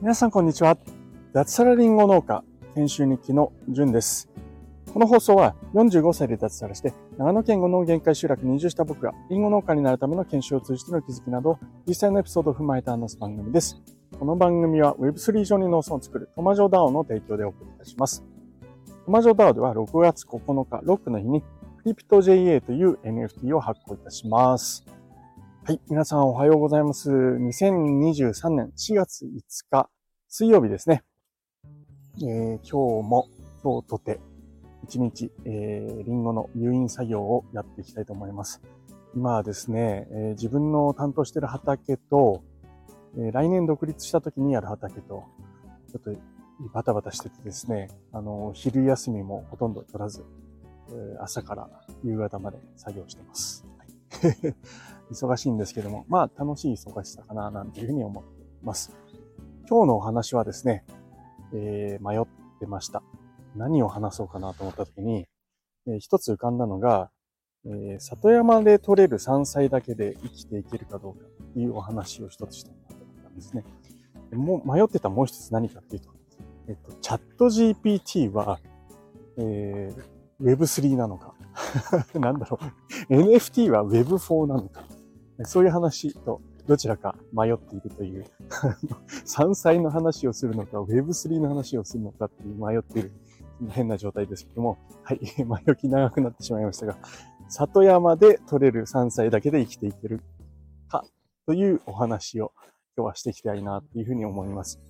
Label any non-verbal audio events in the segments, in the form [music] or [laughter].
皆さんこんにちは。脱サラリンゴ農家研修日記のじゅんです。この放送は45歳で脱サラして長野県五農限界集落に移住した僕がリンゴ農家になるための研修を通じての気づきなど実際のエピソードを踏まえて話す番組です。この番組は Web3 上に農村を作るトマジョ DAO の提供でお送りいたします。トマジョ DAO では6月9日ロックの日にクリプト JA という NFT を発行いたします。はい。皆さんおはようございます。2023年4月5日水曜日ですね。えー、今日も今日とて一日、えー、リンゴの誘引作業をやっていきたいと思います。今はですね、えー、自分の担当してる畑と、え、来年独立した時にやる畑と、ちょっとバタバタしててですね、あの、昼休みもほとんど取らず、え、朝から夕方まで作業してます。[laughs] 忙しいんですけども、まあ楽しい忙しさかな、なんていうふうに思っています。今日のお話はですね、えー、迷ってました。何を話そうかなと思った時に、えー、一つ浮かんだのが、えー、里山で採れる山菜だけで生きていけるかどうかっていうお話を一つしたいなと思ったんですね。もう迷ってたもう一つ何かっていうと、えっと、チャット GPT は、えー、Web3 なのか。[laughs] なんだろう。NFT は Web4 なのか。そういう話とどちらか迷っているという。[laughs] 山菜の話をするのか Web3 の話をするのかっていう迷っている。変な状態ですけども、はい、前置き長くなってしまいましたが、里山で採れる山菜だけで生きていけるかというお話を今日はしていきたいなというふうに思います。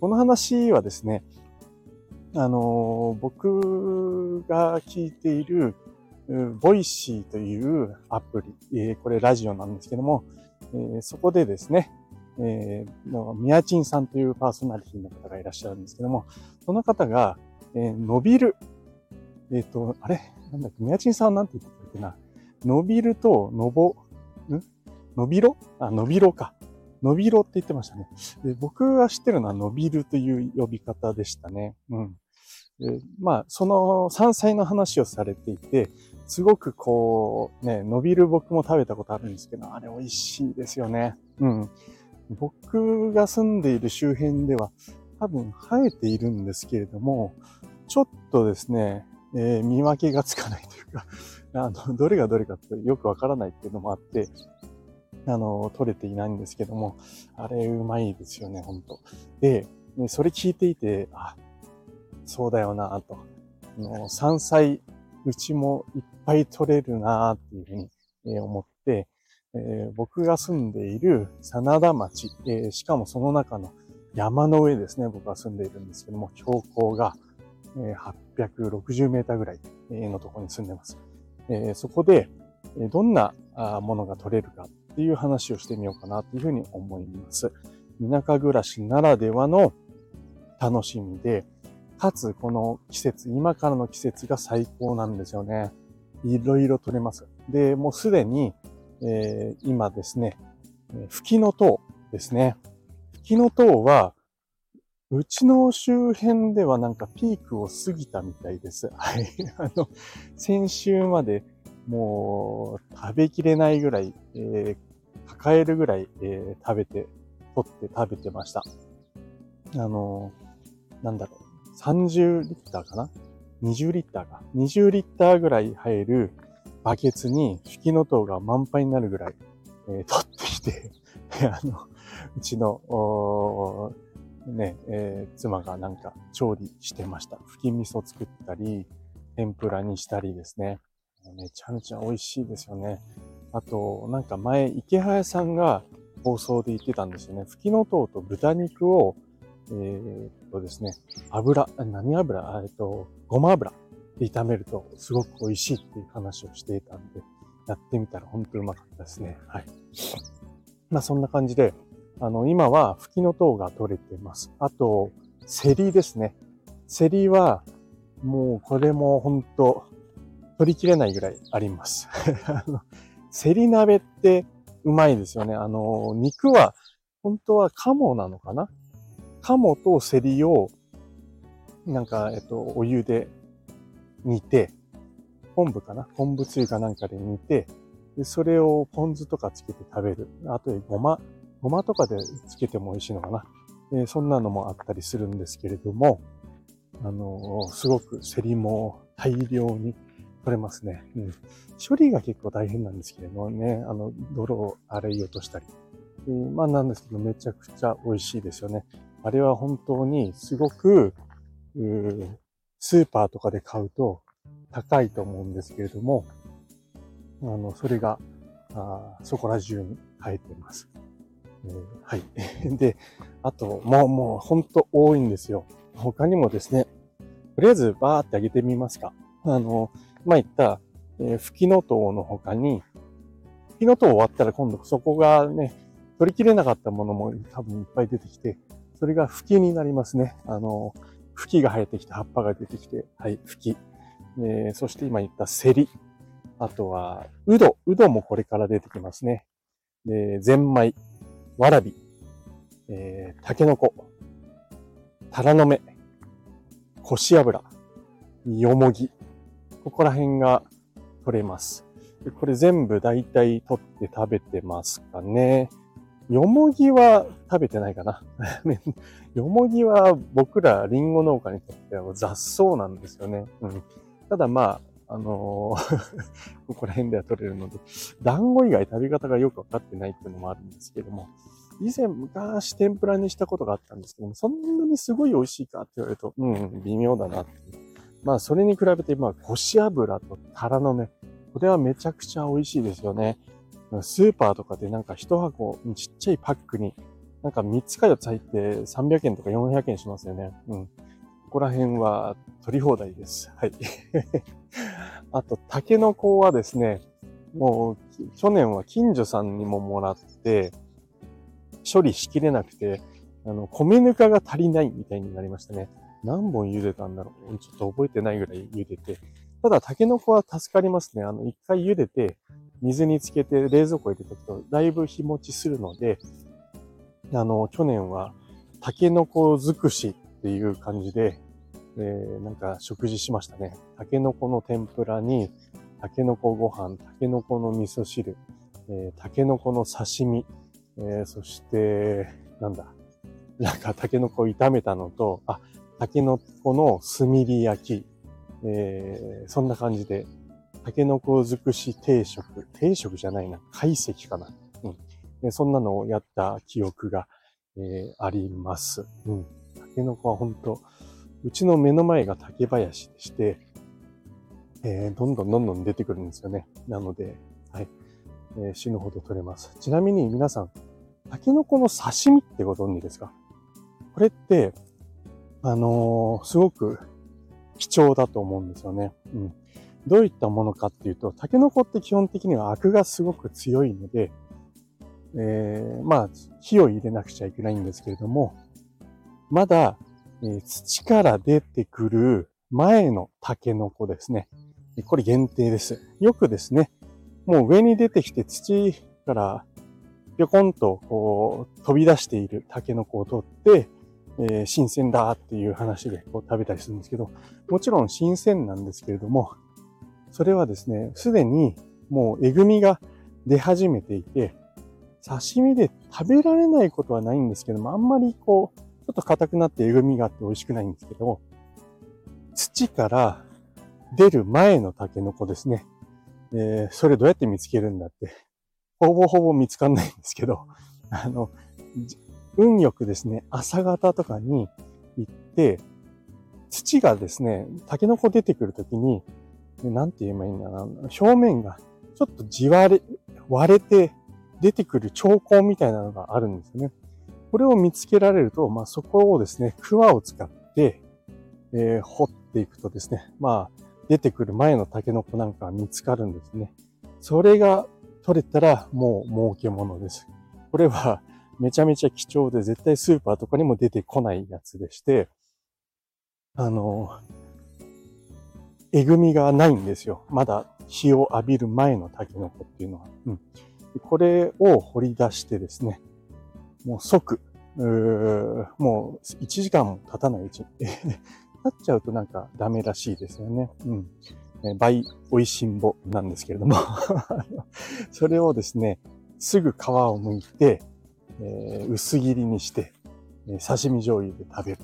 この話はですね、あの、僕が聞いている、 Voicy というアプリ、えー、これラジオなんですけども、えー、そこでですね、えー、の、ミヤチンさんというパーソナリティの方がいらっしゃるんですけども、その方が、えー、伸びる。えっ、ー、と、あれ？なんだっけ、ミヤチンさんはなんて言ってたっけな？伸びると、のぼ、ん？伸びろ？あ、伸びろか。伸びろって言ってましたね。で僕が知ってるのは伸びるという呼び方でしたね。うん。でまあ、その山菜の話をされていて、すごくこう、ね、伸びる僕も食べたことあるんですけど、あれ美味しいですよね。うん。僕が住んでいる周辺では多分生えているんですけれども、ちょっとですね、えー、見分けがつかないというか、[laughs] あの、どれがどれかってよくわからないっていうのもあって、あの、取れていないんですけども、あれうまいですよね、ほんと。で、それ聞いていて、あ、そうだよなと。あの山菜、うちもいっぱい取れるなっていうふうに、え思って、えー、僕が住んでいる真田町、えー、しかもその中の山の上ですね、僕は住んでいるんですけども、標高が860メーターぐらいのところに住んでますえ。そこで、どんなものが取れるかっていう話をしてみようかなというふうに思います。田舎暮らしならではの楽しみで、かつこの季節、今からの季節が最高なんですよね。いろいろ取れます。で、もうすでに、えー、今ですね、吹きの塔ですね。吹きの塔は、うちの周辺ではなんかピークを過ぎたみたいです。[laughs] はい。あの、先週までもう食べきれないぐらい、えー、抱えるぐらい、えー、食べて、取って食べてました。あの、なんだろう、30リッターかな ?20 リッターか。20リッターぐらい入るバケツに吹きの塔が満杯になるぐらい、えー、取ってきて [laughs] あの、うちの、ね、えー、妻がなんか調理してました。吹き味噌作ったり、天ぷらにしたりですね。めちゃめちゃ美味しいですよね。あと、なんか前、池早さんが放送で言ってたんですよね。吹きの塔と豚肉を、えー、っとですね、油、何油？えっと、ごま油で炒めるとすごく美味しいっていう話をしていたんで、やってみたら本当にうまかったですね。はい。まあそんな感じで、あの、今は吹きの塔が取れてます。あと、セリですね。セリは、もうこれも本当取りきれないぐらいあります。[laughs] あの、セリ鍋ってうまいですよね。あの、肉は、本当は鴨なのかな？鴨とセリを、なんか、えっと、お湯で煮て、昆布かな？昆布つゆかなんかで煮て、でそれをポン酢とかつけて食べる。あとでごま、ごまとかでつけても美味しいのかな？えそんなのもあったりするんですけれども、あのすごくセリも大量に取れますね。うん。処理が結構大変なんですけれどもね、あの、泥を洗い落としたり。まあなんですけど、めちゃくちゃ美味しいですよね。あれは本当にすごく、スーパーとかで買うと高いと思うんですけれども、あの、それが、あそこら中に生えてます。えー、はい。[laughs] で、あと、もう、もう、ほんと多いんですよ。他にもですね、とりあえずバーってあげてみますか。あの、まあ、言った、えー、吹きの塔の他に、吹きの塔終わったら今度そこがね、取りきれなかったものも多分いっぱい出てきて、それが吹きになりますね。あの、吹きが生えてきて葉っぱが出てきて、はい、吹き。えー、そして今言ったセリ。あとは、うど。うどもこれから出てきますね。で、ゼンマイ、わらび、えー、タケノコ、タラの芽、こし油、よもぎ。ここら辺が取れます。これ全部大体取って食べてますかね。よもぎは食べてないかな。[laughs] よもぎは僕らリンゴ農家にとっては雑草なんですよね。うん、ただまあ、あのー [laughs] ここら辺では取れるので、団子以外食べ方がよくわかってないっていうのもあるんですけども、以前昔天ぷらにしたことがあったんですけども、そんなにすごい美味しいかって言われると、うん、微妙だなってまあ、それに比べて、まあ、こし油とタラの芽。これはめちゃくちゃ美味しいですよね。スーパーとかでなんか一箱、ちっちゃいパックに、なんか3つか4つ入って300円とか400円しますよね。うん。ここら辺は取り放題です。はい。[laughs] あと、タケノコはですね、もう、去年は近所さんにももらって、処理しきれなくて、あの、米ぬかが足りないみたいになりましたね。何本茹でたんだろう？ちょっと覚えてないぐらい茹でて。ただ、タケノコは助かりますね。あの、一回茹でて、水につけて冷蔵庫入れておくと、だいぶ日持ちするので、あの、去年は、タケノコ尽くしっていう感じで、えー、なんか食事しましたね。タケノコの天ぷらに、タケノコご飯、タケノコの味噌汁、えー、タケノコの刺身、えー、そして、なんだ、なんかタケノコ炒めたのと、あ、タケノコの炭火焼き、えー、そんな感じで、タケノコ尽くし定食、定食じゃないな、解析かな。うん。そんなのをやった記憶が、えー、あります。うん。タケノコは本当うちの目の前が竹林でして、えー、どんどんどんどん出てくるんですよね。なので、はい。えー、死ぬほど取れます。ちなみに皆さん、タケノコの刺身ってご存知ですか？これって、あのー、すごく貴重だと思うんですよね。うん。どういったものかっていうと、タケノコって基本的にはアクがすごく強いので、えー、まあ、火を入れなくちゃいけないんですけれども、まだ、えー、土から出てくる前のタケノコですね。これ限定です。よくですね、もう上に出てきて土からぴょこんとこう飛び出しているタケノコを取って、えー、新鮮だっていう話でこう食べたりするんですけど、もちろん新鮮なんですけれども、それはですね、すでにもうえぐみが出始めていて、刺身で食べられないことはないんですけども、あんまりこう、ちょっと硬くなってえぐみがあって美味しくないんですけど、土から出る前のタケノコですね。えー、それどうやって見つけるんだって、ほぼほぼ見つかんないんですけど、あの、運よくですね、朝方とかに行って、土がですね、タケノコ出てくるときに、なんて言えばいいんだな、表面がちょっとじわれ、割れて出てくる兆候みたいなのがあるんですね。これを見つけられると、まあそこをですね、クワを使って、えー、掘っていくとですね、まあ出てくる前のタケノコなんか見つかるんですね。それが取れたらもう儲けものです。これはめちゃめちゃ貴重で絶対スーパーとかにも出てこないやつでして、あの、えぐみがないんですよ。まだ日を浴びる前のタケノコっていうのは。うん、これを掘り出してですね、もう即、うもう1時間も経たないうちに経っちゃうとなんかダメらしいですよね。うん。え倍美味しんぼなんですけれども [laughs] それをですね、すぐ皮を剥いて、えー、薄切りにして、え、刺身醤油で食べる。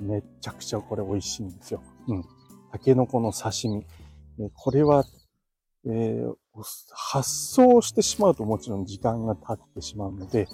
めちゃくちゃこれ美味しいんですよ。うん。タケノコの刺身。え、これは、えー、発送してしまうともちろん時間が経ってしまうので、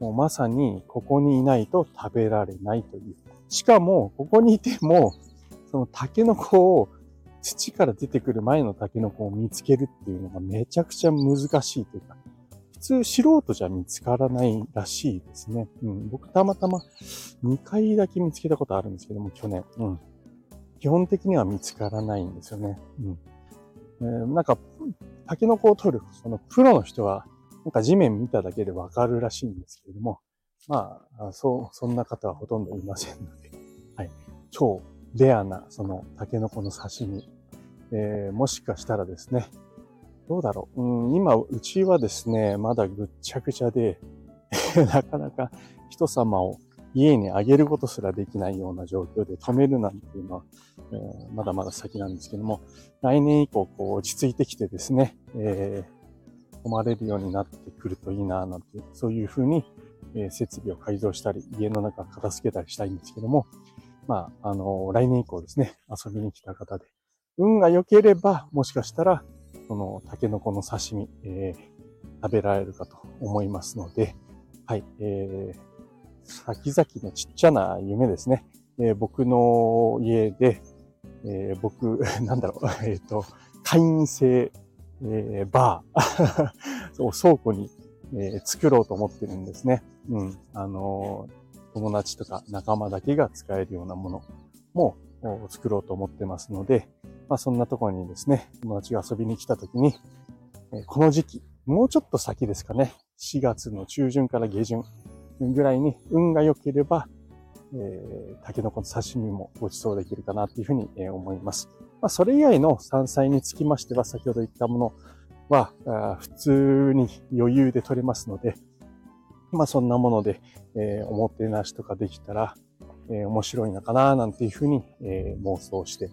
もうまさにここにいないと食べられないという。しかも、ここにいても、そのタケノコを土から出てくる前のタケノコを見つけるっていうのがめちゃくちゃ難しいというか、普通素人じゃ見つからないらしいですね。うん、僕たまたま2回だけ見つけたことあるんですけども、去年。うん、基本的には見つからないんですよね。うんえー、なんか、タケノコを取る、そのプロの人は、なんか地面見ただけでわかるらしいんですけれども、まあ、そう、そんな方はほとんどいませんので、はい。超レアな、その、タケノコの刺身。えー、もしかしたらですね、どうだろう。うん、今、うちはですね、まだぐっちゃぐちゃで、[laughs] なかなか人様を家にあげることすらできないような状況で止めるなんていうのは、えー、まだまだ先なんですけども、来年以降、こう、落ち着いてきてですね、えー、泊まれるようになってくるといいな、なんて、そういうふうに、えー、設備を改造したり、家の中を片付けたりしたいんですけども、まあ、あの、来年以降ですね、遊びに来た方で、運が良ければ、もしかしたら、その、タケノコの刺身、えー、食べられるかと思いますので、はい、えー、先々のちっちゃな夢ですね。えー、僕の家で、えー、僕、[laughs] なんだろう、[laughs] えっ、ー、と、会員制、えー、バー [laughs] そう倉庫に、えー、作ろうと思ってるんですね。うん。あの友達とか仲間だけが使えるようなものも作ろうと思ってますので、まあそんなところにですね、友達が遊びに来た時に、この時期、もうちょっと先ですかね、4月の中旬から下旬ぐらいに運が良ければ、えー、タケノコの刺身もご馳走できるかなっていうふうに、思います。まあ、それ以外の山菜につきましては、先ほど言ったものは、普通に余裕で取れますので、まあそんなもので、えー、おもてなしとかできたら、えー、面白いのかななんていうふうに、えー、妄想して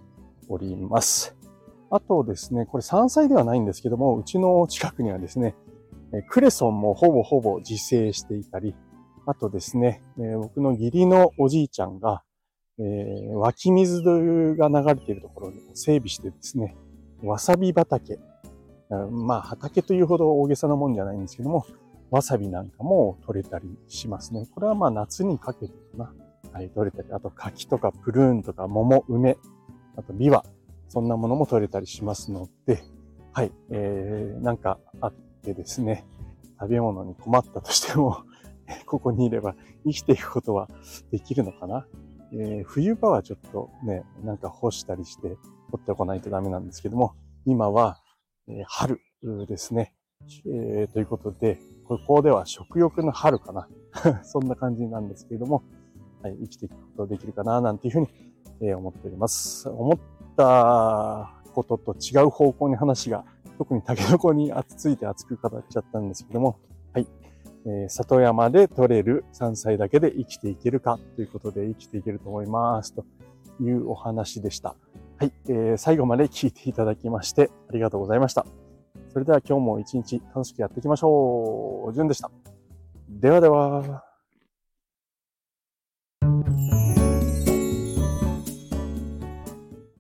おります。あとですね、これ山菜ではないんですけども、うちの近くにはですね、クレソンもほぼほぼ自生していたり、あとですね、え僕の義理のおじいちゃんが、えー、湧き水が流れているところに整備してですね、わさび畑。まあ畑というほど大げさなもんじゃないんですけども、わさびなんかも取れたりしますね。これはまあ夏にかけてかな。はい、取れたり、あと柿とかプルーンとか桃、梅、あとビワ、そんなものも取れたりしますので、はい、えー、なんかあってですね、食べ物に困ったとしてもここにいれば生きていくことはできるのかな？えー、冬場はちょっとね、なんか干したりして取っておかないとダメなんですけども、今は、えー、春ですね。えー、ということで、ここでは食欲の春かな。[laughs] そんな感じなんですけれども、はい、生きていくことできるかな、なんていうふうに、えー、思っております。思ったことと違う方向に話が、特にタケノコについて熱く語っちゃったんですけども、はい。え、里山で採れる山菜だけで生きていけるかということで生きていけると思います。というお話でした。はい。えー、最後まで聞いていただきましてありがとうございました。それでは今日も一日楽しくやっていきましょう。じゅんでした。ではでは。